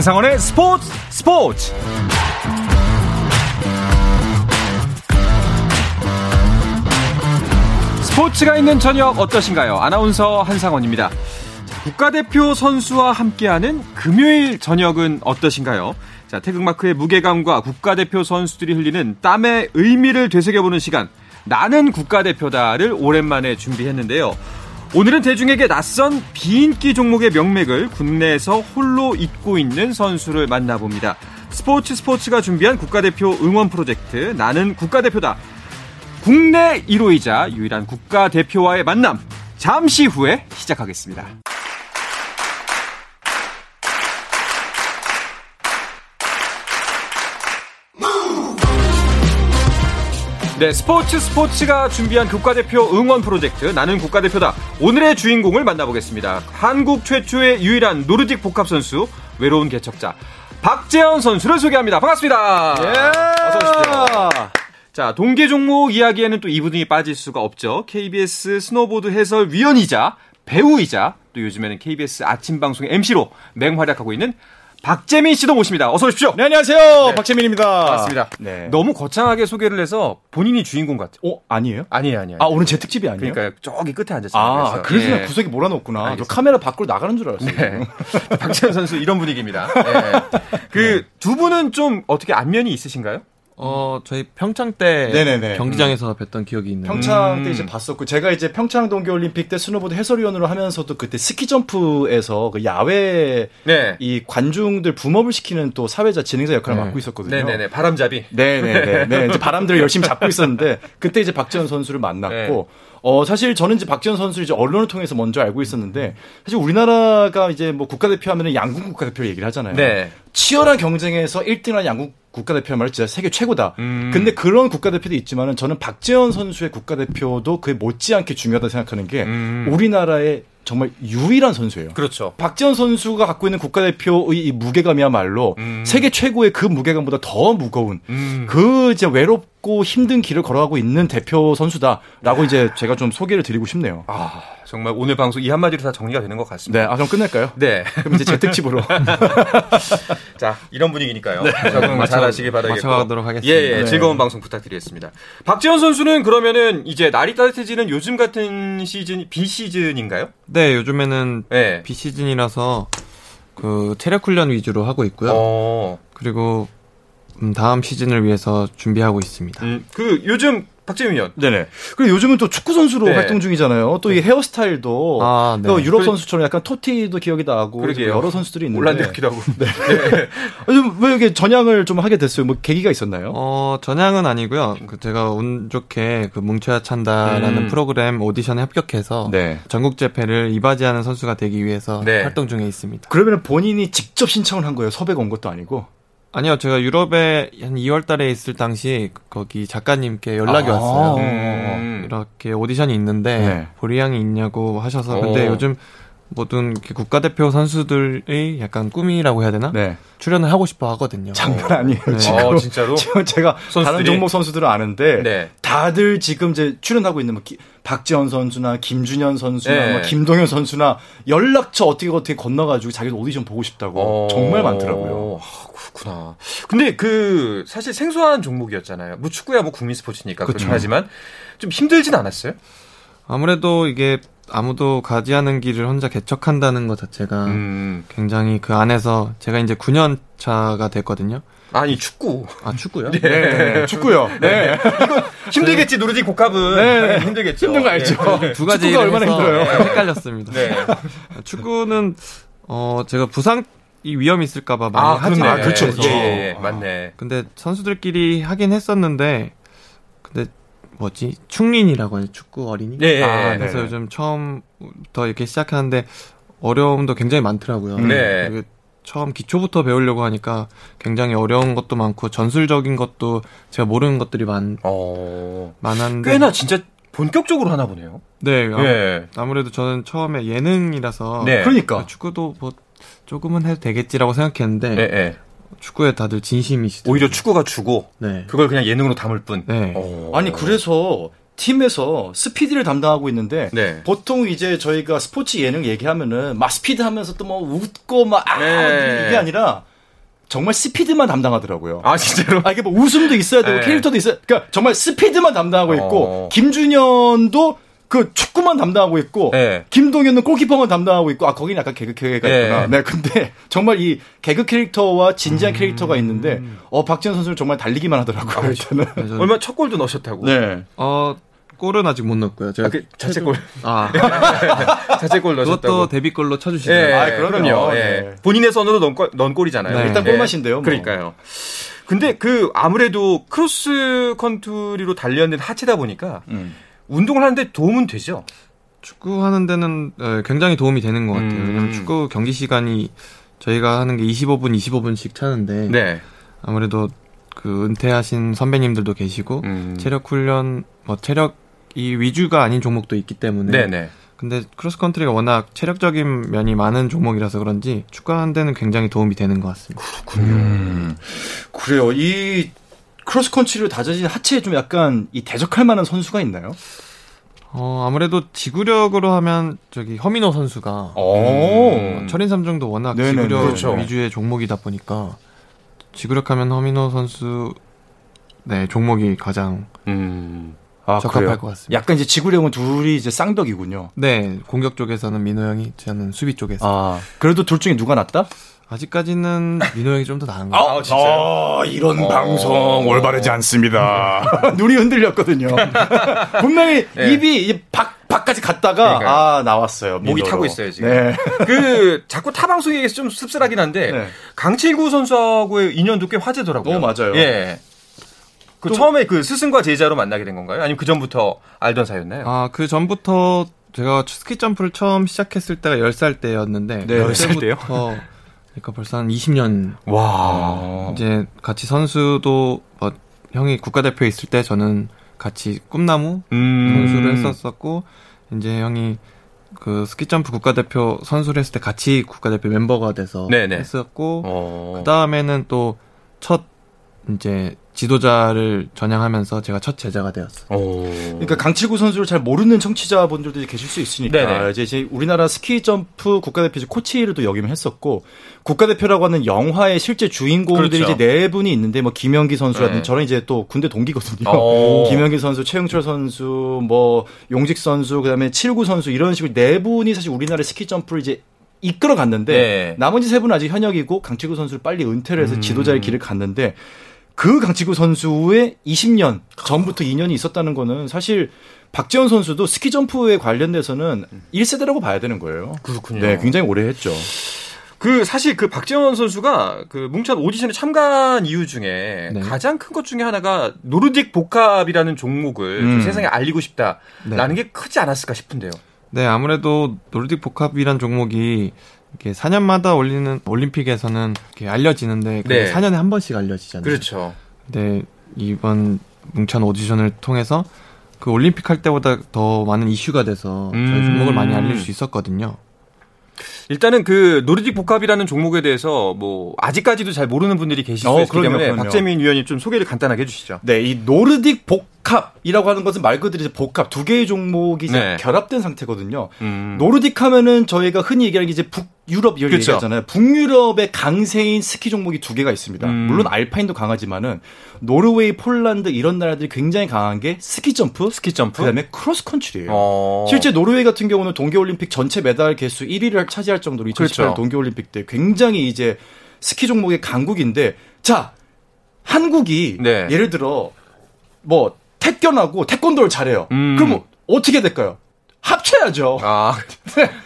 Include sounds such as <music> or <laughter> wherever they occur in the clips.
한상원의 스포츠 스포츠 스포츠가 있는 저녁 어떠신가요? 아나운서 한상원입니다. 국가대표 선수와 함께하는 금요일 저녁은 어떠신가요? 자, 태극마크의 무게감과 국가대표 선수들이 흘리는 땀의 의미를 되새겨보는 시간. 나는 국가대표다를 오랜만에 준비했는데요. 오늘은 대중에게 낯선 비인기 종목의 명맥을 국내에서 홀로 잇고 있는 선수를 만나봅니다. 스포츠 스포츠가 준비한 국가대표 응원 프로젝트 나는 국가대표다. 국내 1호이자 유일한 국가대표와의 만남. 잠시 후에 시작하겠습니다. 네, 스포츠 스포츠가 준비한 국가대표 응원 프로젝트 나는 국가대표다. 오늘의 주인공을 만나보겠습니다. 한국 최초의 유일한 노르딕 복합 선수 외로운 개척자 박제언 선수를 소개합니다. 반갑습니다. 예. 어서 오십시오. 자, 동계 종목 이야기에는 또 이분이 빠질 수가 없죠. KBS 스노보드 해설 위원이자 배우이자 또 요즘에는 KBS 아침 방송의 MC로 맹활약하고 있는 박재민 씨도 모십니다. 어서 오십시오. 네, 안녕하세요. 네. 박재민입니다. 반갑습니다. 네. 너무 거창하게 소개를 해서 본인이 주인공 같아요. 어, 아니에요? 아니에요, 아니에요. 아, 오늘 제 특집이 아니에요? 그러니까 저기 끝에 앉았어요. 아, 그래서 네. 구석에 몰아놓구나. 저 카메라 밖으로 나가는 줄 알았어요. 네. <laughs> 박제언 선수 이런 분위기입니다. 네. 그 <laughs> 두 분은 좀 어떻게 안면이 있으신가요? 어, 저희 평창 때 네네네. 경기장에서 음. 뵀던 기억이 있는 평창 때 이제 봤었고 제가 이제 평창 동계 올림픽 때 스노보드 해설위원으로 하면서도 그때 스키 점프에서 그 야외 네. 이 관중들 boom up을 시키는 또 사회자 진행자 역할을 네. 맡고 있었거든요. 네네네. 바람잡이. 네네네. 네. 이제 바람들을 열심히 잡고 있었는데 그때 이제 박제언 선수를 만났고 네. 어, 사실 저는 이제 박제언 선수를 이제 언론을 통해서 먼저 알고 있었는데, 사실 우리나라가 이제 뭐 국가대표 하면은 양궁 국가대표 얘기를 하잖아요. 네. 치열한 경쟁에서 1등한 양궁 국가대표야말로 진짜 세계 최고다. 음. 근데 그런 국가대표도 있지만은 저는 박재현 선수의 국가대표도 그에 못지않게 중요하다 생각하는 게 음. 우리나라의 정말 유일한 선수예요. 그렇죠. 박지원 선수가 갖고 있는 국가대표의 이 무게감이야말로 음. 세계 최고의 그 무게감보다 더 무거운 음. 그 이제 외롭 고 힘든 길을 걸어가고 있는 대표 선수다라고 이제 제가 좀 소개를 드리고 싶네요. 아. 정말 오늘 방송 이 한마디로 다 정리가 되는 것 같습니다. 네, 아, 그럼 끝낼까요? 네. 그럼 이제 제 특집으로. <laughs> 자, 이런 분위기니까요. 네. 적응 잘 하시기 바라겠고. 맞춰가도록 하겠습니다. 예, 예, 네. 즐거운 방송 부탁드리겠습니다. 박지원 선수는 그러면은 이제 날이 따뜻해지는 요즘 같은 시즌, 비 시즌인가요? 네, 요즘에는 네. 비 시즌이라서 그 체력 훈련 위주로 하고 있고요. 어. 그리고 음, 다음 시즌을 위해서 준비하고 있습니다. 음, 그 요즘 박재민 위원. 네네. 그리고 요즘은 또 축구 선수로 네. 활동 중이잖아요. 또이 네. 헤어스타일도 아, 네. 또 유럽 선수처럼 약간 토티도 기억이 나고 여러 선수들이 있는데. 올란드기도 하고. 네. <laughs> 네. <laughs> 왜 이렇게 전향을 좀 하게 됐어요? 뭐 계기가 있었나요? 어 전향은 아니고요. 그 제가 운 좋게 그 뭉쳐야 찬다라는 음. 프로그램 오디션에 합격해서 네. 전국 재패를 이바지하는 선수가 되기 위해서 네. 활동 중에 있습니다. 그러면 본인이 직접 신청을 한 거예요? 섭외가 온 것도 아니고? 아니요, 제가 유럽에 한 2월 달에 있을 당시 거기 작가님께 연락이 아~ 왔어요. 음~ 이렇게 오디션이 있는데 네. 보리양이 있냐고 하셔서 근데 요즘 모든 국가대표 선수들의 약간 꿈이라고 해야 되나? 네. 출연을 하고 싶어 하거든요. 장난 아니에요. 네. 지금, 어, 진짜로? <laughs> 지금 제가 선수들이? 다른 종목 선수들은 아는데 네. 다들 지금 이제 출연하고 있는 뭐 기, 박지원 선수나 김준현 선수나 네. 뭐 김동현 선수나 연락처 어떻게 어떻게 건너가지고 자기 오디션 보고 싶다고 어... 정말 많더라고요. 아, 그렇구나. 근데 그 사실 생소한 종목이었잖아요. 뭐 축구야 뭐 국민 스포츠니까 그렇죠. 하지만 좀 힘들진 않았어요? 아무래도 이게 아무도 가지 않은 길을 혼자 개척한다는 것 자체가 음. 굉장히 그 안에서 제가 이제 9년 차가 됐거든요. 아니 축구. 아 축구요? <laughs> 네, 네. 축구요. 네. 이거 <laughs> 힘들겠지 노르딕 복합은 네. 힘들겠죠. 힘든 거 알죠. 네. 두 가지 축구가 얼마나 힘들어요. 헷갈렸습니다. 네. <laughs> 축구는 어 제가 부상 이 위험이 있을까봐 많이 아, 하지 아, 그렇죠, 그렇죠. 예, 예, 맞네. 근데 선수들끼리 하긴 했었는데 뭐지 충린이라고 하죠 축구 어린이. 네. 아, 그래서 네. 요즘 처음부터 이렇게 시작하는데 어려움도 굉장히 많더라고요. 네. 처음 기초부터 배우려고 하니까 굉장히 어려운 것도 많고 전술적인 것도 제가 모르는 것들이 많 어... 많았는데 꽤나 진짜 본격적으로 하나 보네요. 네. 네. 아무래도 저는 처음에 예능이라서 네. 그러니까 축구도 뭐 조금은 해도 되겠지라고 생각했는데. 축구에 다들 진심이시죠. 오히려 축구가 주고 네. 그걸 그냥 예능으로 담을 뿐. 네. 아니 그래서 팀에서 스피드를 담당하고 있는데 네. 보통 이제 저희가 스포츠 예능 얘기하면은 막 스피드 하면서 또 뭐 웃고 막 아, 네. 이게 아니라 정말 스피드만 담당하더라고요. 아 진짜로? 아 이게 뭐 웃음도 있어야 되고 네. 캐릭터도 있어야. 그러니까 정말 스피드만 담당하고 있고 어. 김준현도 그 축구만 담당하고 있고 네. 김동현은 골키퍼만 담당하고 있고 아 거기는 약간 개그 캐릭터가 네. 있구나. 네. 근데 <laughs> 정말 이 개그 캐릭터와 진지한 음. 캐릭터가 있는데 어 박제언 선수는 정말 달리기만 하더라고요. 아, 일단은 얼마 첫 골도 넣으셨다고. 네. 어 골은 아직 못 넣었고요. 제가 아, 그 자책골. 아. <laughs> 자책골 넣으셨다고. 그것도 데뷔골로 쳐 주시네요. 예, 아, 그럼요. 예. 네. 본인의 선으로 넣은, 골, 넣은 골이잖아요. 네. 일단 골맛인데요. 뭐. 그러니까요. 근데 그 아무래도 크로스 컨트리로 단련된 하체다 보니까 음. 운동을 하는데 도움은 되죠. 축구 하는 데는 굉장히 도움이 되는 것 같아요. 음. 왜냐면 축구 경기 시간이 저희가 하는 게 25분, 25분씩 차는데 네. 아무래도 그 은퇴하신 선배님들도 계시고 음. 체력 훈련, 뭐 체력 이 위주가 아닌 종목도 있기 때문에. 네네. 근데 크로스컨트리가 워낙 체력적인 면이 많은 종목이라서 그런지 축구하는 데는 굉장히 도움이 되는 것 같습니다. 그렇군요. 음, 그래요. 이 크로스컨트리로 다져진 하체에 좀 약간 이 대적할 만한 선수가 있나요? 어, 아무래도 지구력으로 하면 저기 허민호 선수가 음, 철인 삼종도 워낙 네네, 지구력 그렇죠. 위주의 종목이다 보니까 지구력하면 허민호 선수 네 종목이 가장 음. 아, 적합할 그래요? 것 같습니다. 약간 이제 지구력은 둘이 이제 쌍벽이군요. 네, 공격 쪽에서는 민호 형이, 저는 수비 쪽에서. 아, 그래도 둘 중에 누가 낫다? 아직까지는 민호 형이 좀 더 나은 것 같아요. 아, 진짜요? 아, 이런 어... 방송 올바르지 않습니다. <laughs> 눈이 흔들렸거든요. <laughs> 분명히 네. 입이 밖, 밖까지 갔다가 그러니까요. 아 나왔어요. 민호로. 목이 타고 있어요 지금. 네. <laughs> 그 자꾸 타방송에서 좀 씁쓸하긴 한데 네. 강칠구 선수하고의 인연도 꽤 화제더라고요. 어 맞아요. 예. 그 처음에 그 스승과 제자로 만나게 된 건가요? 아니면 그 전부터 알던 사이였나요? 아, 그 전부터 제가 스키 점프를 처음 시작했을 때가 10살 때였는데 네, 10살 때요? 그러니까 벌써 한 20년 와. 이제 같이 선수도 뭐 형이 국가대표에 있을 때 저는 같이 꿈나무 음. 선수를 했었었고 이제 형이 그 스키 점프 국가대표 선수를 했을 때 같이 국가대표 멤버가 돼서 네네. 했었고 어. 그 다음에는 또 첫 이제 지도자를 전향하면서 제가 첫 제자가 되었어요. 오. 그러니까 강칠구 선수를 잘 모르는 청취자분들도 계실 수 있으니까 네네. 이제, 이제 우리나라 스키 점프 국가대표 코치로도 역임을 했었고 국가대표라고 하는 영화의 실제 주인공들이 그렇죠. 이제 네 분이 있는데 뭐 김영기 선수라든지 네. 저는 이제 또 군대 동기거든요. <laughs> 김영기 선수, 최영철 선수, 뭐 용직 선수, 그다음에 칠구 선수 이런 식으로 네 분이 사실 우리나라 스키 점프를 이제 이끌어 갔는데 네. 나머지 세 분은 아직 현역이고 강치구 선수를 빨리 은퇴를 해서 음. 지도자의 길을 갔는데 그 강치구 선수의 20년 전부터 인연이 있었다는 거는 사실 박지원 선수도 스키 점프에 관련돼서는 1세대라고 봐야 되는 거예요. 그렇군요. 네, 굉장히 오래 했죠. 그 사실 그 박지원 선수가 그 뭉천 오디션에 참가한 이유 중에 네. 가장 큰 것 중에 하나가 노르딕 복합이라는 종목을 음. 세상에 알리고 싶다라는 네. 게 크지 않았을까 싶은데요. 네, 아무래도 노르딕 복합이란 종목이 이렇게 4년마다 올리는 올림픽에서는 이렇게 알려지는데 네. 4년에 한 번씩 알려지잖아요. 그렇죠. 근데 이번 뭉찬 오디션을 통해서 그 올림픽 할 때보다 더 많은 이슈가 돼서 음. 저희 종목을 많이 알릴 수 있었거든요. 일단은 그 노르딕 복합이라는 종목에 대해서 뭐 아직까지도 잘 모르는 분들이 계실 수 어, 있기 그럼요, 때문에 그럼요. 박재민 위원님 좀 소개를 간단하게 해주시죠. 네, 이 노르딕 복 합이라고 하는 것은 말 그대로 복합 두 개의 종목이 네. 결합된 상태거든요. 음. 노르딕 하면은 저희가 흔히 얘기하는 게 이제 북유럽 이런 그렇죠. 얘기하잖아요. 북유럽의 강세인 스키 종목이 두 개가 있습니다. 음. 물론 알파인도 강하지만은 노르웨이, 폴란드 이런 나라들이 굉장히 강한 게 스키 점프, 스키 점프, 그다음에 크로스 컨트리예요. 어. 실제 노르웨이 같은 경우는 동계 올림픽 전체 메달 개수 1위를 차지할 정도로 2018년 그렇죠. 동계 올림픽 때 굉장히 이제 스키 종목의 강국인데 자 한국이 네. 예를 들어 뭐 택견하고 태권도를 잘해요. 음. 그럼 뭐 어떻게 될까요? 합쳐야죠. 아,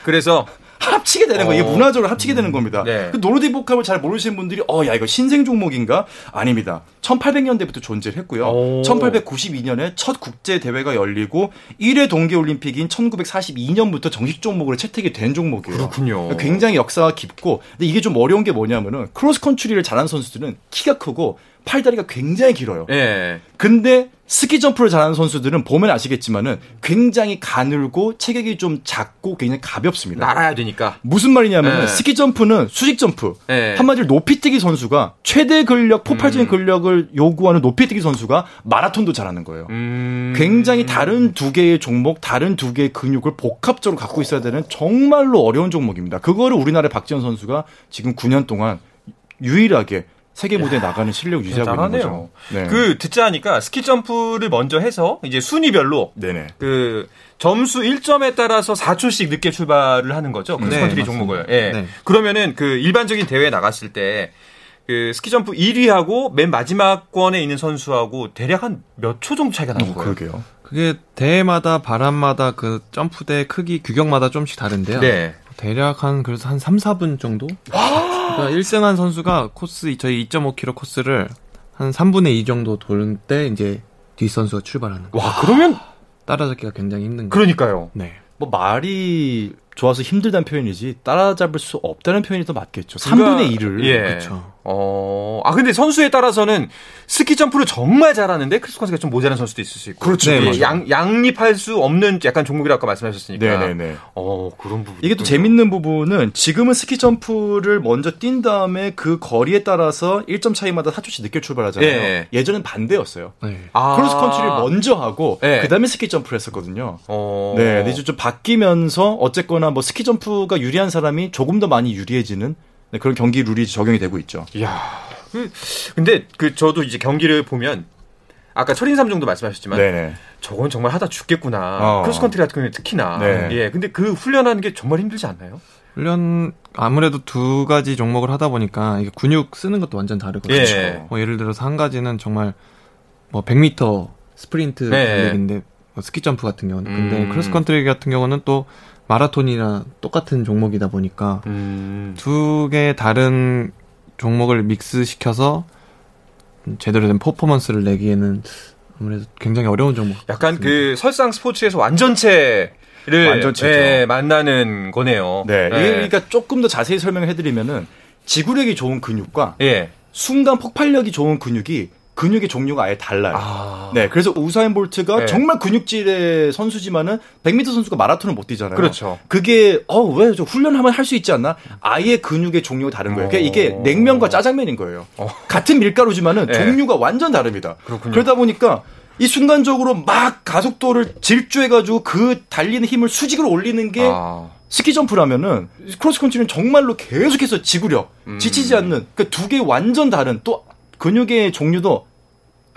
그래서 합치게 되는 거예요. 이게 어. 문화적으로 합치게 되는 겁니다. 네. 그 노르딕 복합을 잘 모르시는 분들이 어, 야, 이거 신생 종목인가? 아닙니다. 1800년대부터 존재를 했고요. 오. 1892년에 첫 국제 대회가 열리고 1회 동계 올림픽인 1942년부터 정식 종목으로 채택이 된 종목이에요. 그렇군요. 굉장히 역사가 깊고 근데 이게 좀 어려운 게 뭐냐면은 크로스 컨트리를 잘하는 선수들은 키가 크고 팔다리가 굉장히 길어요. 예. 근데 스키 점프를 잘하는 선수들은 보면 아시겠지만은 굉장히 가늘고 체격이 좀 작고 굉장히 가볍습니다. 날아야 되니까. 무슨 말이냐면 예. 스키 점프는 수직 점프. 예. 한마디로 높이뛰기 선수가 최대 근력, 폭발적인 음. 근력을 요구하는 높이뛰기 선수가 마라톤도 잘하는 거예요. 음. 굉장히 다른 두 개의 종목, 다른 두 개의 근육을 복합적으로 갖고 있어야 되는 정말로 어려운 종목입니다. 그거를 우리나라의 박제언 선수가 지금 9년 동안 유일하게 세계 무대에 나가는 실력 유지하고 대단하네요. 있는 거죠. 네. 그 듣자 하니까 스키 점프를 먼저 해서 이제 순위별로 네네. 그 점수 1점에 따라서 4초씩 늦게 출발을 하는 거죠. 크로스컨트리 네, 종목을. 예. 네. 그러면은 그 일반적인 대회에 나갔을 때 그 스키 점프 1위하고 맨 마지막 권에 있는 선수하고 대략 한 몇 초 정도 차이가 나는 어, 거예요. 그러게요. 그게 대회마다 바람마다 그 점프대 크기 규격마다 좀씩 다른데요. 네. 대략 한 그래서 한 3, 4분 정도? 그러니까 1등 한 선수가 코스 저희 2.5km 코스를 한 3분의 2 정도 돌때 이제 뒷 선수가 출발하는 거예요. 와, 그러면 따라잡기가 굉장히 힘든 거예요. 그러니까요. 네. 뭐 말이 좋아서 힘들다는 표현이지 따라잡을 수 없다는 표현이 더 맞겠죠. 3분의 1을. 예. 그렇죠. 어, 아 근데 선수에 따라서는 스키 점프를 정말 잘하는데 크로스컨트리가 좀 모자란 선수도 있을 수 있고. 그렇죠. 네, 양 양립할 수 없는 약간 종목이라고 아까 말씀하셨으니까. 네 네 네. 어, 그런 부분. 이게 또 재밌는 부분은 지금은 스키 점프를 먼저 뛴 다음에 그 거리에 따라서 1점 차이마다 4초씩 늦게 출발하잖아요. 네. 예전엔 반대였어요. 네. 아. 크로스 컨트리를 먼저 하고 네. 그다음에 스키 점프를 했었거든요. 어. 네. 근데 이제 좀 바뀌면서 어쨌거나 뭐 스키 점프가 유리한 사람이 조금 더 많이 유리해지는 네, 그런 경기 룰이 적용이 되고 있죠. 이야. 그, 근데 그 저도 이제 경기를 보면 아까 철인 3종도 말씀하셨지만 네네. 저건 정말 하다 죽겠구나. 어. 크로스컨트리 같은 경우는 특히나. 네. 예. 근데 그 훈련하는 게 정말 힘들지 않나요? 훈련 아무래도 두 가지 종목을 하다 보니까 이게 근육 쓰는 것도 완전 다르거든요. 예. 뭐 예를 들어서 한 가지는 정말 뭐 100m 스프린트 네. 달리기인데 뭐 스키 점프 같은 경우는 근데 음. 크로스컨트리 같은 경우는 또 마라톤이나 똑같은 종목이다 보니까 음. 두개 다른 종목을 믹스시켜서 제대로 된 퍼포먼스를 내기에는 아무래도 굉장히 어려운 종목. 약간 같습니다. 그 설상 스포츠에서 완전체 를 완전체 네, 만나는 거네요. 네. 네. 그러니까 조금 더 자세히 설명을 해드리면은 지구력이 좋은 근육과 예. 순간 폭발력이 좋은 근육이 근육의 종류가 아예 달라요. 아. 네, 그래서 우사인 볼트가 네. 정말 근육질의 선수지만은 100m 선수가 마라톤을 못 뛰잖아요. 그렇죠. 그게 어왜 저 훈련하면 할 수 있지 않나? 아예 근육의 종류가 다른 거예요. 그러니까 이게 어. 냉면과 짜장면인 거예요. 어. 같은 밀가루지만은 <laughs> 네. 종류가 완전 다릅니다. 그렇군요. 그러다 보니까 이 순간적으로 막 가속도를 질주해가지고 그 달리는 힘을 수직으로 올리는 게 아. 스키 점프라면은 크로스컨트리는 정말로 계속해서 지구력, 음. 지치지 않는 그두개 완전 다른 또 근육의 종류도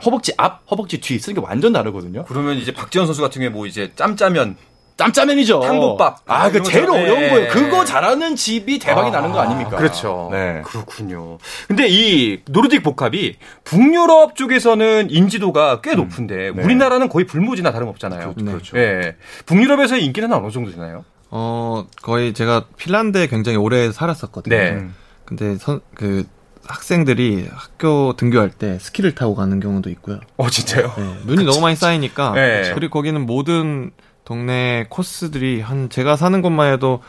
허벅지 앞, 허벅지 뒤 쓰는 게 완전 다르거든요. 그러면 이제 박지원 선수 같은 경우에 뭐 이제 짬짜면 짬짜면이죠. 탕복밥. 아, 그 제일 어려운 네. 거예요. 그거 잘하는 집이 대박이 아, 나는 거 아닙니까? 그렇죠. 네. 그렇군요. 근데 이 노르딕 복합이 북유럽 쪽에서는 인지도가 꽤 음. 높은데 네. 우리나라는 거의 불모지나 다름없잖아요. 그렇죠. 그렇죠. 네. 북유럽에서의 인기는 어느 정도 되나요? 어, 거의 제가 핀란드에 굉장히 오래 살았었거든요. 네. 근데 선, 그 학생들이 학교 등교할 때 스키를 타고 가는 경우도 있고요. 어, 진짜요? 네, 눈이 너무 많이 쌓이니까. 네. 그리고 거기는 모든 동네 코스들이 한 제가 사는 곳만 해도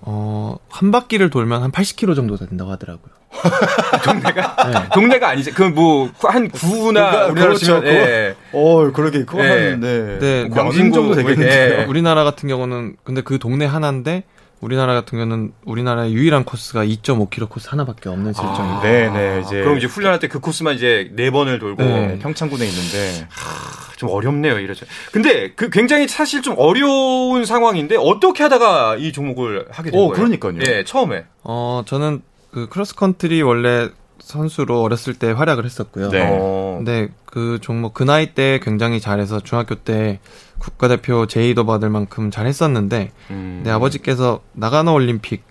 어, 한 바퀴를 돌면 한 80km 정도 된다고 하더라고요. <laughs> 동네가 네. 동네가 아니지. 그 뭐 한 구나 우리나라 그렇죠. 치면 예. 어, 그러게 그거 네. 한 네. 네. 광진 정도 되겠는데요. 네. 우리나라 같은 경우는 근데 그 동네 하나인데 우리나라 같은 경우는 우리나라의 유일한 코스가 2.5km 코스 하나밖에 없는 실정인데. 아, 네, 네. 이제 그럼 이제 훈련할 때 그 코스만 이제 네 번을 돌고 네. 평창군에 있는데 하, 좀 어렵네요, 이러죠. 근데 그 굉장히 사실 좀 어려운 상황인데 어떻게 하다가 이 종목을 하게 된 오, 거예요? 그러니까요. 예, 처음에. 어, 저는 그 크로스컨트리 원래 선수로 어렸을 때 활약을 했었고요. 네. 어. 근데 그 종목 그 나이 때 굉장히 잘해서 중학교 때 국가대표 제의도 받을 만큼 잘했었는데 음. 네, 아버지께서 나가노 올림픽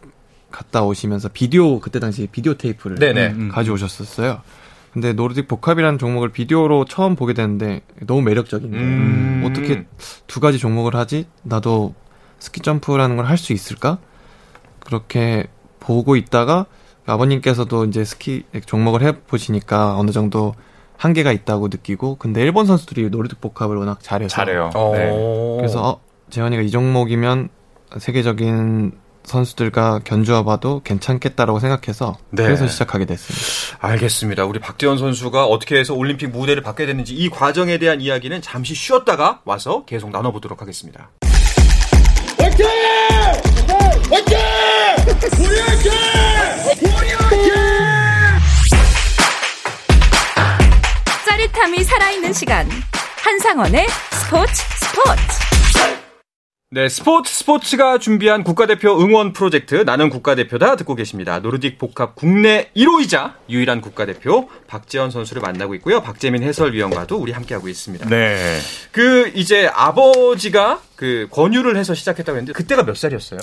갔다 오시면서 비디오 그때 당시 비디오 테이프를 네네. 음, 음. 가져오셨었어요. 근데 노르딕 복합이라는 종목을 비디오로 처음 보게 됐는데 너무 매력적인 거예요. 음. 어떻게 두 가지 종목을 하지? 나도 스키 점프라는 걸 할 수 있을까? 그렇게 보고 있다가 아버님께서도 이제 스키 종목을 해 보시니까 어느 정도 한계가 있다고 느끼고 근데 일본 선수들이 노르딕 복합을 워낙 잘해서 잘해요. 네. 그래서 어, 제언이가 이 종목이면 세계적인 선수들과 견주어봐도 괜찮겠다라고 생각해서 네. 그래서 시작하게 됐습니다. 알겠습니다. 우리 박재원 선수가 어떻게 해서 올림픽 무대를 받게 됐는지 이 과정에 대한 이야기는 잠시 쉬었다가 와서 계속 나눠보도록 하겠습니다. 화이팅! 화이팅! 우리! 우리! 짜릿함이 살아있는 시간. 한상원의 스포츠 스포츠. 네, 스포츠 스포츠가 준비한 국가대표 응원 프로젝트 나는 국가대표다 듣고 계십니다. 노르딕 복합 국내 1호이자 유일한 국가대표 박재원 선수를 만나고 있고요. 박재민 해설위원과도 우리 함께하고 있습니다. 네. 그 이제 아버지가 그 권유를 해서 시작했다고 했는데 그때가 몇 살이었어요?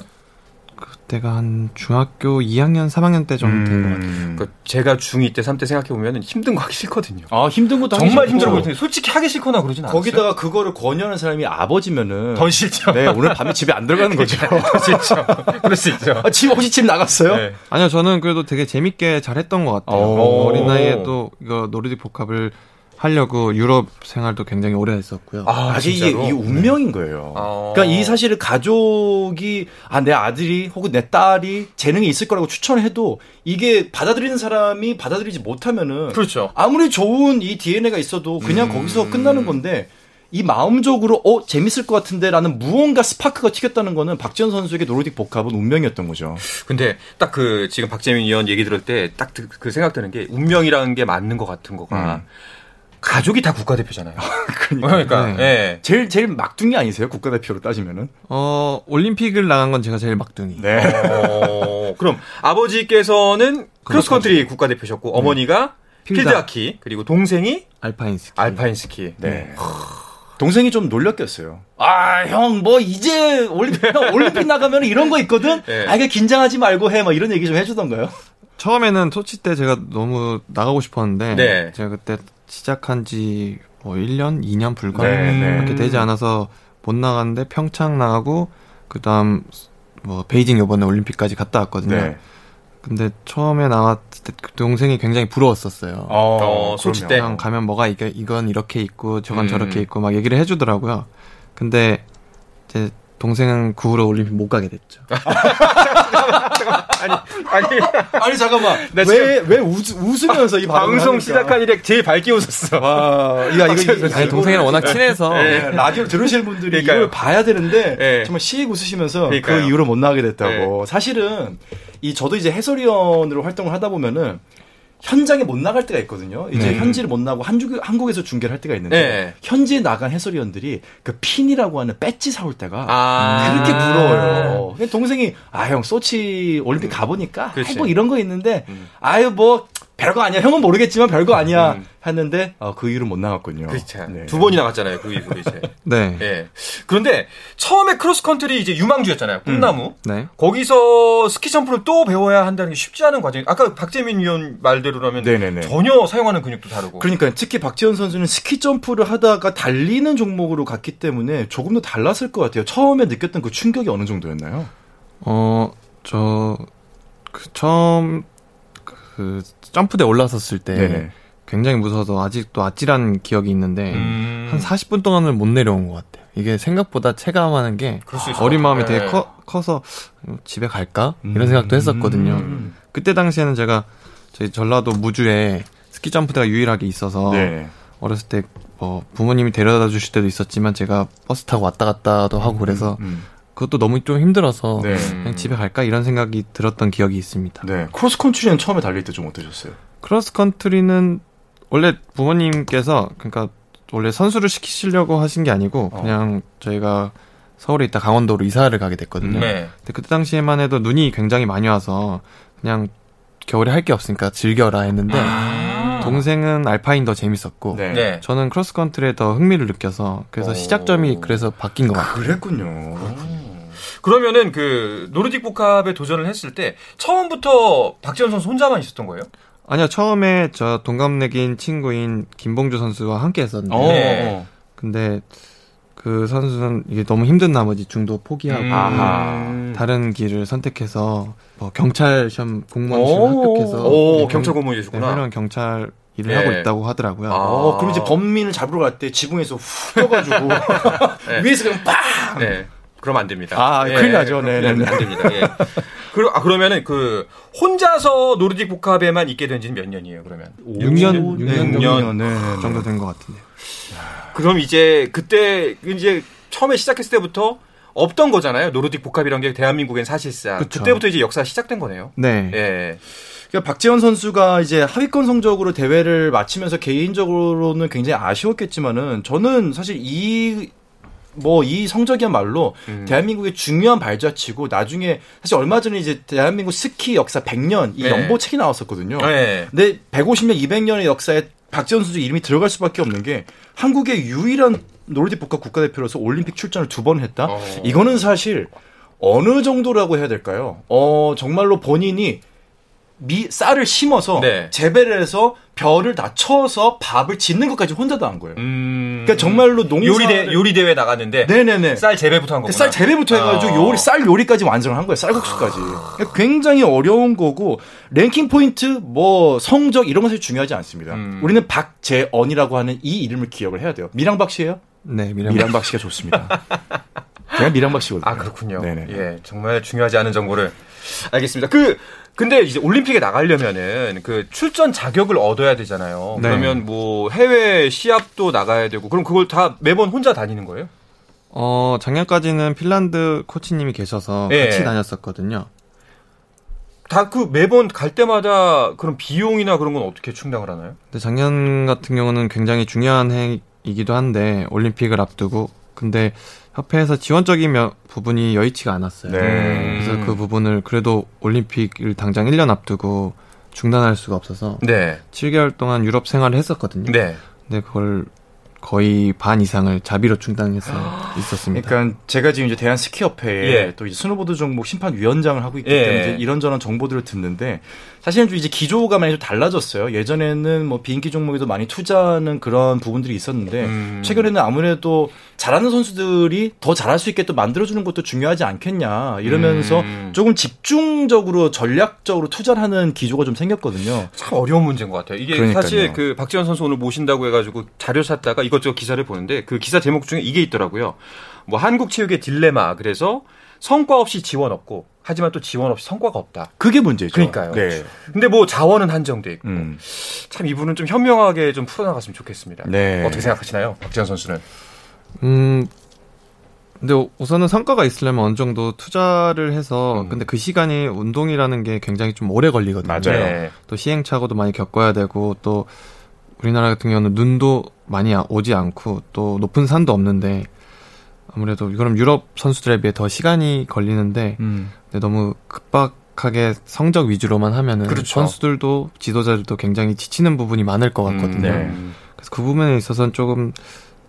그때가 한 중학교 2학년, 3학년 때 정도 된것 같아요. 음. 그 제가 중2 때, 3때 생각해 보면 힘든 거 하기 싫거든요. 아 힘든 것도 정말 힘들어 보일 텐데 솔직히 하기 싫거나 그러진 않아요. 거기다가 그거를 권유하는 사람이 아버지면은 더 싫죠. 네 오늘 밤에 집에 안 들어가는 거죠. <laughs> 그렇죠. 그럴 수 있죠. 아, 집 혹시 집 나갔어요? 네. 아니요, 저는 그래도 되게 재밌게 잘했던 것 같아요. 오. 어린 나이에도 이거 노르딕 복합을 하려고 유럽 생활도 굉장히 오래 했었고요. 아, 아, 직 이게, 진짜로? 이게 운명인 거예요. 어. 그러니까 이 사실을 가족이 아 내 아들이 혹은 내 딸이 재능이 있을 거라고 추천해도 이게 받아들이는 사람이 받아들이지 못하면은 그렇죠. 아무리 좋은 이 DNA가 있어도 그냥 음. 거기서 끝나는 건데 이 마음적으로 어 재밌을 것 같은데라는 무언가 스파크가 튀겼다는 거는 박지현 선수에게 노르딕 복합은 운명이었던 거죠. 근데 딱 그 지금 박재민 의원 얘기 들을 때 딱 그 생각드는 게 운명이라는 게 맞는 것 같은 거가 음. 가족이 다 국가대표잖아요. <laughs> 그러니까, 네. 예. 제일 제일 막둥이 아니세요 국가대표로 따지면은? 어, 올림픽을 나간 건 제가 제일 막둥이. 네. 어, 그럼 아버지께서는 크로스컨트리 국가대표셨고 어머니가 필드 필드하키 그리고 동생이 알파인 스키. 알파인 스키. 네. 동생이 좀 놀렸겠어요. 아, 형, 뭐, 이제 올림픽, 형, 올림픽 나가면 이런 거 있거든? 네. 아, 이게 긴장하지 말고 해. 막 이런 얘기 좀 해주던가요? 처음에는 소치 때 제가 너무 나가고 싶었는데 네. 제가 그때 시작한 지 뭐 1년, 2년 불과 네, 네. 그렇게 되지 않아서 못 나갔는데 평창 나가고 그다음 뭐 베이징 이번에 올림픽까지 갔다 왔거든요. 네. 근데 처음에 나왔을 때그 동생이 굉장히 부러웠었어요. 어, 소치 때. 그냥 가면 뭐가 이게 이건 이렇게 있고 저건 음. 저렇게 있고 막 얘기를 해주더라고요. 근데 이제 동생은 그 후로 올림픽 못 가게 됐죠. <laughs> 아니 아니, 잠깐만. 나 왜, 왜 웃, 웃으면서 이 발언을 방송? 시작한 이래 제일 밝게 웃었어. 와, 야, 이거, 이거, 아니 동생이랑 워낙 친해서 네, 라디오 들으실 분들이 그러니까요. 이걸 봐야 되는데 네. 정말 시익 웃으시면서 그러니까요. 그 이후로 못 나가게 됐다고. 사실은 이 저도 이제 해설위원으로 활동을 하다 보면은 현장에 못 나갈 때가 있거든요. 이제 네. 현지를 못 나고 한국, 한국에서 중계를 할 때가 있는데 네. 현지에 나간 해설위원들이 그 핀이라고 하는 배지 사올 때가 아. 그렇게 부러워요. 근데 동생이 아 형 소치 올림픽 가보니까 그렇지. 아이, 뭐 이런 거 있는데 음. 아유 뭐 별거 아니야. 형은 모르겠지만 별거 아니야. 음. 했는데 어, 그 이후로 못 나갔군요. 그렇죠. 네. 두 번이나 갔잖아요. 그 이후로 이제. <laughs> 네. 예. 그런데 처음에 크로스컨트리 이제 유망주였잖아요. 꿈나무. 네. 거기서 스키 점프를 또 배워야 한다는 게 쉽지 않은 과정이. 아까 박재민 위원 말대로라면 네네네. 전혀 사용하는 근육도 다르고. 그러니까 특히 박제언 선수는 스키 점프를 하다가 달리는 종목으로 갔기 때문에 조금 더 달랐을 것 같아요. 처음에 느꼈던 그 충격이 어느 정도였나요? 어, 저, 그 처음, 그, 점프대 올라섰을 때 네네. 굉장히 무서워서 아직도 아찔한 기억이 있는데, 음. 한 40분 동안은 못 내려온 것 같아요. 이게 생각보다 체감하는 게 어린 것 마음이. 되게 커, 커서 집에 갈까? 이런 생각도 했었거든요. 음. 그때 당시에는 제가 저희 전라도 무주에 스키 점프대가 유일하게 있어서 네. 어렸을 때 뭐 부모님이 데려다 주실 때도 있었지만 제가 버스 타고 왔다 갔다도 하고 그래서 음. 그것도 너무 좀 힘들어서 네. 그냥 집에 갈까 이런 생각이 들었던 기억이 있습니다. 네. 크로스컨트리는 처음에 달릴 때 좀 어떠셨어요? 크로스 컨트리는 원래 부모님께서 그러니까 원래 선수를 시키시려고 하신 게 아니고 어. 그냥 저희가 서울에 있다 강원도로 이사를 가게 됐거든요. 네. 근데 그때 당시에만 해도 눈이 굉장히 많이 와서 그냥 겨울에 할 게 없으니까 즐겨라 했는데 아. 동생은 알파인 더 재밌었고 네. 네. 저는 크로스 컨트리에 더 흥미를 느껴서 그래서 오. 시작점이 그래서 바뀐 것 같아요. 그랬군요. 그 러면은 그 노르딕 복합에 도전을 했을 때 처음부터 박지원 선수 혼자만 있었던 거예요? 아니요 처음에 저 동갑내기인 친구인 김봉주 선수와 함께 했었는데 어. 네. 근데 그 선수는 이게 너무 힘든 나머지 중도 포기하고 음. 다른 길을 선택해서 뭐 경찰 시험 공무원 시험 오. 합격해서 오, 네, 경찰 네, 고문이셨구나. 훌륭한 경찰 일을 네. 하고 있다고 하더라고요. 아. 어, 그럼 이제 범인을 잡으러 갈 때 지붕에서 훅 떠가지고 <laughs> 네. 위에서 그냥 빵! 네. 그럼 안 됩니다. 아, 큰일 나죠. 네, 네, 네. 안 됩니다. 예. 그러, 아, 그러면은 그 혼자서 노르딕 복합에만 있게 된 지는 몇 년이에요, 그러면? 6년, 네, 6년, 6년, 네, 네, 네. 정도 된 것 같은데. 그럼 이제 그때 이제 처음에 시작했을 때부터 없던 거잖아요. 노르딕 복합이란 게 대한민국엔 사실상. 그쵸. 그때부터 이제 역사 시작된 거네요. 네. 예. 그러니까 박지원 선수가 이제 하위권 성적으로 대회를 마치면서 개인적으로는 굉장히 아쉬웠겠지만은 저는 사실 이 뭐 이 성적이야말로 음. 대한민국의 중요한 발자취고 나중에 사실 얼마 전에 이제 대한민국 스키 역사 100년 이 네. 연보 책이 나왔었거든요. 네. 근데 150년, 200년의 역사에 박지원 선수 이름이 들어갈 수밖에 없는 게 한국의 유일한 노르딕 복합 국가대표로서 올림픽 출전을 두 번 했다. 어. 이거는 사실 어느 정도라고 해야 될까요? 어 정말로 본인이 미 쌀을 심어서 네. 재배를 해서 별을 다 쳐서 밥을 짓는 것까지 혼자 다 한 거예요. 음... 그러니까 정말로 농사 요리 대 요리 대회 나갔는데 네네네 쌀 재배부터 한 거구나. 쌀 재배부터 해가지고 어... 요리 쌀 요리까지 완성을 한 거예요. 쌀국수까지. 그러니까 굉장히 어려운 거고 랭킹 포인트 뭐 성적 이런 것이 중요하지 않습니다. 음... 우리는 박재언이라고 하는 이 이름을 기억을 해야 돼요. 미랑박 씨예요? 네, 미랑박, 미랑박 씨가 좋습니다. <laughs> 제가 미랑박 씨거든요. 아 그렇군요. 네네. 예, 정말 중요하지 않은 정보를 알겠습니다. 그 근데 이제 올림픽에 나가려면은 그 출전 자격을 얻어야 되잖아요. 네. 그러면 뭐 해외 시합도 나가야 되고 그럼 그걸 다 매번 혼자 다니는 거예요? 어, 작년까지는 핀란드 코치님이 계셔서 네. 같이 다녔었거든요. 다 그 매번 갈 때마다 그런 비용이나 그런 건 어떻게 충당을 하나요? 근데 작년 같은 경우는 굉장히 중요한 해이기도 한데 올림픽을 앞두고 근데 협회에서 지원적인 부분이 여의치가 않았어요. 네. 그래서 그 부분을 그래도 올림픽을 당장 1년 앞두고 중단할 수가 없어서 네. 7개월 동안 유럽 생활을 했었거든요. 네. 근데 그걸 거의 반 이상을 자비로 충당해서 <gasps> 있었습니다. 그러니까 제가 지금 이제 대한 스키협회에 예. 또 이제 스노보드 종목 심판 위원장을 하고 있기 예. 때문에 이런저런 정보들을 듣는데 사실은 좀 이제 기조가 많이 좀 달라졌어요. 예전에는 뭐 비인기 종목에도 많이 투자하는 그런 부분들이 있었는데 음. 최근에는 아무래도 잘하는 선수들이 더 잘할 수 있게 또 만들어주는 것도 중요하지 않겠냐 이러면서 음. 조금 집중적으로 전략적으로 투자를 하는 기조가 좀 생겼거든요. 참 어려운 문제인 것 같아요. 이게 그러니까요. 사실 그 박지원 선수 오늘 모신다고 해가지고 자료 찾다가 이것저것 기사를 보는데 그 기사 제목 중에 이게 있더라고요. 뭐 한국 체육의 딜레마 그래서 성과 없이 지원 없고 하지만 또 지원 없이 성과가 없다. 그게 문제죠. 그러니까요. 네. 근데 뭐 자원은 한정돼 있고 음. 참 이분은 좀 현명하게 좀 풀어나갔으면 좋겠습니다. 네. 어떻게 생각하시나요, 박지원 선수는? 음. 근데 우선은 성과가 있으려면 어느 정도 투자를 해서 음. 근데 그 시간이 운동이라는 게 굉장히 좀 오래 걸리거든요. 맞아요. 네. 또 시행착오도 많이 겪어야 되고 또 우리나라 같은 경우는 눈도 많이 오지 않고 또 높은 산도 없는데 아무래도 그럼 유럽 선수들에 비해 더 시간이 걸리는데 음. 근데 너무 급박하게 성적 위주로만 하면은 그렇죠. 선수들도 지도자들도 굉장히 지치는 부분이 많을 것 같거든요. 음, 네. 그래서 그 부분에 있어서는 조금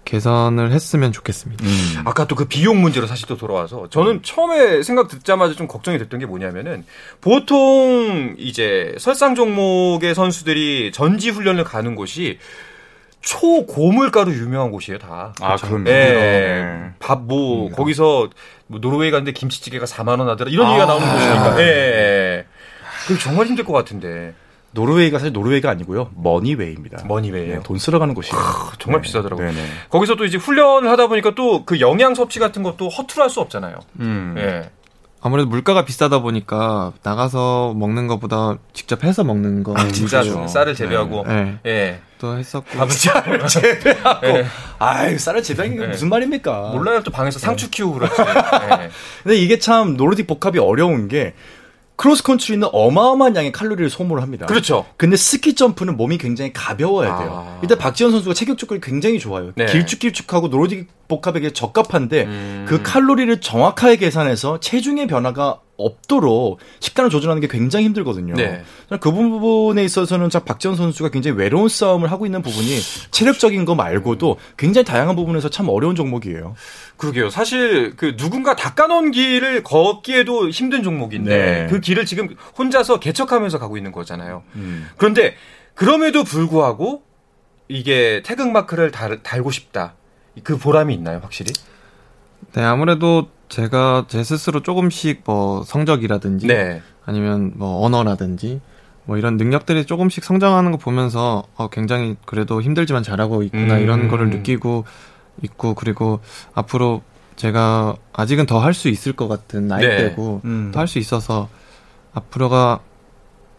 개선을 했으면 좋겠습니다. 음. 아까 또 그 비용 문제로 사실 또 돌아와서 저는 처음에 생각 듣자마자 좀 걱정이 됐던 게 뭐냐면은 보통 이제 설상 종목의 선수들이 전지 훈련을 가는 곳이 초고물가로 유명한 곳이에요, 다. 아, 그럼 예. 네. 밥, 뭐, 음. 거기서 뭐 노르웨이 갔는데 김치찌개가 4만원 하더라. 이런 아. 얘기가 나오는 곳이니까. 예. 예. 그 정말 힘들 것 같은데. 노르웨이가 사실 노르웨이가 아니고요. Money way입니다. Money way요. 네, 돈 쓰러 가는 곳이에요. 크, 정말 네. 비싸더라고요. 네네. 거기서 또 이제 훈련을 하다 보니까 또 그 영양 섭취 같은 것도 허투루 할 수 없잖아요. 음. 예. 아무래도 물가가 비싸다 보니까 나가서 먹는 것보다 직접 해서 먹는 거. 아, 진짜 쌀을 재배하고. 네. 네. 예. 또 했었고. 밥은 쌀을 <laughs> 재배하고. 네. 아유, 쌀을 재배하는 게 네. 무슨 말입니까? 몰라요. 또 방에서 상추 키우고 그렇지. 네. <laughs> 근데 이게 참 노르딕 복합이 어려운 게 크로스컨트리는 어마어마한 양의 칼로리를 소모를 합니다. 그렇죠. 근데 스키 점프는 몸이 굉장히 가벼워야 돼요. 아... 일단 박지원 선수가 체격 조건이 굉장히 좋아요. 네. 길쭉길쭉하고 노르딕 복합에게 적합한데 음... 그 칼로리를 정확하게 계산해서 체중의 변화가 없도록 식단을 조절하는 게 굉장히 힘들거든요. 네. 그 부분에 있어서는 자 박지원 선수가 굉장히 외로운 싸움을 하고 있는 부분이 체력적인 거 말고도 굉장히 다양한 부분에서 참 어려운 종목이에요. 그러게요. 사실 그 누군가 닦아놓은 길을 걷기에도 힘든 종목인데 네. 그 길을 지금 혼자서 개척하면서 가고 있는 거잖아요. 음. 그런데 그럼에도 불구하고 이게 태극 마크를 달, 달고 싶다. 그 보람이 있나요, 확실히? 네, 아무래도 제가 제 스스로 조금씩 뭐 성적이라든지 네. 아니면 뭐 언어라든지 뭐 이런 능력들이 조금씩 성장하는 거 보면서 어 굉장히 그래도 힘들지만 잘하고 있구나 음. 이런 거를 느끼고 있고 그리고 앞으로 제가 아직은 더 할 수 있을 것 같은 나이대고 네. 음. 더할 수 있어서 앞으로가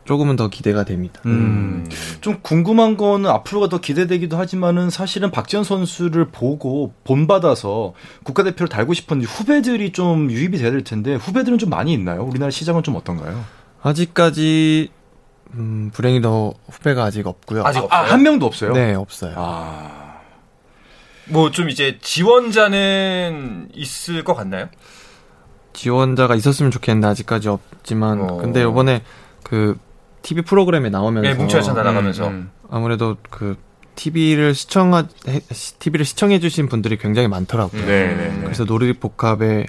조금은 더 기대가 됩니다. 음. 좀 궁금한 거는 앞으로가 더 기대되기도 하지만은 사실은 박지현 선수를 보고 본받아서 국가대표를 달고 싶은 후배들이 좀 유입이 돼야 될 텐데 후배들은 좀 많이 있나요? 우리나라 시장은 좀 어떤가요? 아직까지 음, 불행히도 후배가 아직 없고요. 아직 없어요? 아, 한 명도 없어요? 네, 없어요. 아. 뭐 좀 이제 지원자는 있을 것 같나요? 지원자가 있었으면 좋겠는데 아직까지 없지만 어. 근데 이번에 그 TV 프로그램에 나오면서 네, 뭉쳐서 나가면서 음, 음. 아무래도 그 TV를 시청하 TV를 시청해 주신 분들이 굉장히 많더라고요. 네, 네, 네. 그래서 노르딕 복합에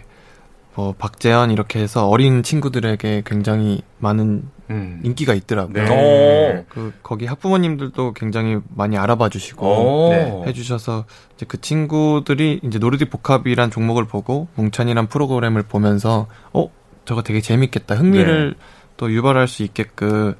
뭐 박재현 이렇게 해서 어린 친구들에게 굉장히 많은 음. 인기가 있더라고요. 네. 그 거기 학부모님들도 굉장히 많이 알아봐 주시고 네. 해주셔서 이제 그 친구들이 이제 노르딕 복합이란 종목을 보고 뭉찬이란 프로그램을 보면서 어 저거 되게 재밌겠다 흥미를 네. 또 유발할 수 있게끔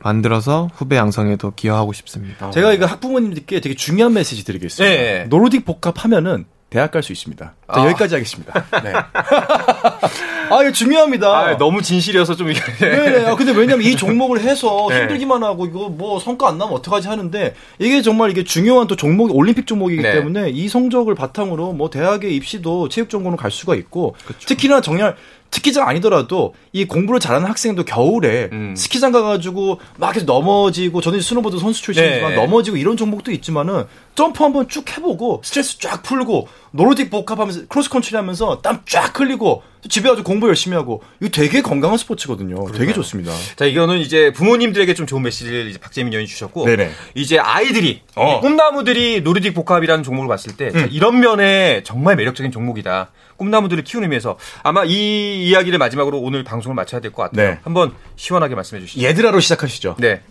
만들어서 후배 양성에도 기여하고 싶습니다. 제가 이거 학부모님들께 되게 중요한 메시지 드리겠습니다. 네. 노르딕 복합하면은 대학 갈 수 있습니다. 자, 아. 여기까지 하겠습니다. <laughs> 네. 아, 이거 중요합니다. 아, 너무 진실이어서 좀. 네, 네. 아, 근데 왜냐면 이 종목을 해서 <laughs> 네. 힘들기만 하고 이거 뭐 성과 안 나면 어떡하지 하는데 이게 정말 이게 중요한 또 종목, 올림픽 종목이기 네. 때문에 이 성적을 바탕으로 뭐 대학에 입시도 체육 전공으로 갈 수가 있고 그쵸. 특히나 정말 스키장 아니더라도 이 공부를 잘하는 학생도 겨울에 음. 스키장 가가지고 막 계속 넘어지고 저는 스노보드 선수 출신이지만 네. 넘어지고 이런 종목도 있지만은 점프 한번 쭉 해보고 스트레스 쫙 풀고 노르딕 복합하면서 크로스컨트리 하면서 땀 쫙 흘리고 집에 가서 공부 열심히 하고 이거 되게 건강한 스포츠거든요. 그러니까요. 되게 좋습니다. 자 이거는 이제 부모님들에게 좀 좋은 메시지를 이제 박재민 위원이 주셨고 네네. 이제 아이들이 어. 꿈나무들이 노르딕 복합이라는 종목을 봤을 때 음. 이런 면에 정말 매력적인 종목이다. 꿈나무들을 키우는 의미에서 아마 이 이야기를 마지막으로 오늘 방송을 마쳐야 될 것 같아요. 네. 한번 시원하게 말씀해 주시죠. 얘들아로 시작하시죠. 네.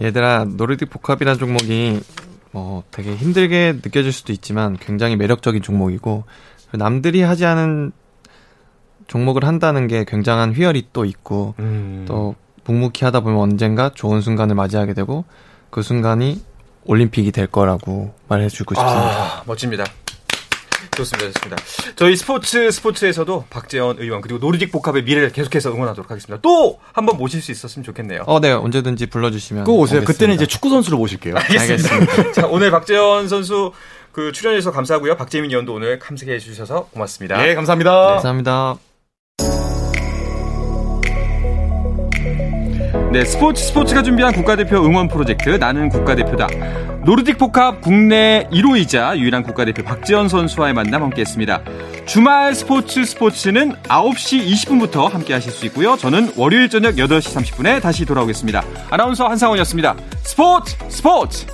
얘들아 노르딕 복합이라는 종목이 뭐 되게 힘들게 느껴질 수도 있지만 굉장히 매력적인 종목이고 남들이 하지 않은 종목을 한다는 게 굉장한 휘열이 또 있고 음. 또 묵묵히 하다 보면 언젠가 좋은 순간을 맞이하게 되고 그 순간이 올림픽이 될 거라고 말해주고 싶습니다. 아, 멋집니다. 좋습니다, 좋습니다. 저희 스포츠 스포츠에서도 박재원 의원 그리고 노르딕 복합의 미래를 계속해서 응원하도록 하겠습니다. 또 한번 모실 수 있었으면 좋겠네요. 어, 네, 언제든지 불러 주시면 꼭 오세요. 오겠습니다. 그때는 이제 축구 선수로 모실게요. 알겠습니다. 알겠습니다. <laughs> 자, 오늘 박재원 선수 그 출연해주셔서 감사하고요. 박재민 의원도 오늘 감사해 주셔서 고맙습니다. 네, 감사합니다. 네. 감사합니다. 네, 스포츠 스포츠가 준비한 국가대표 응원 프로젝트 나는 국가대표다. 노르딕 복합 국내 1호이자 유일한 국가대표 박지원 선수와의 만남 함께했습니다. 주말 스포츠 스포츠는 9시 20분부터 함께 하실 수 있고요. 저는 월요일 저녁 8시 30분에 다시 돌아오겠습니다. 아나운서 한상원이었습니다. 스포츠 스포츠!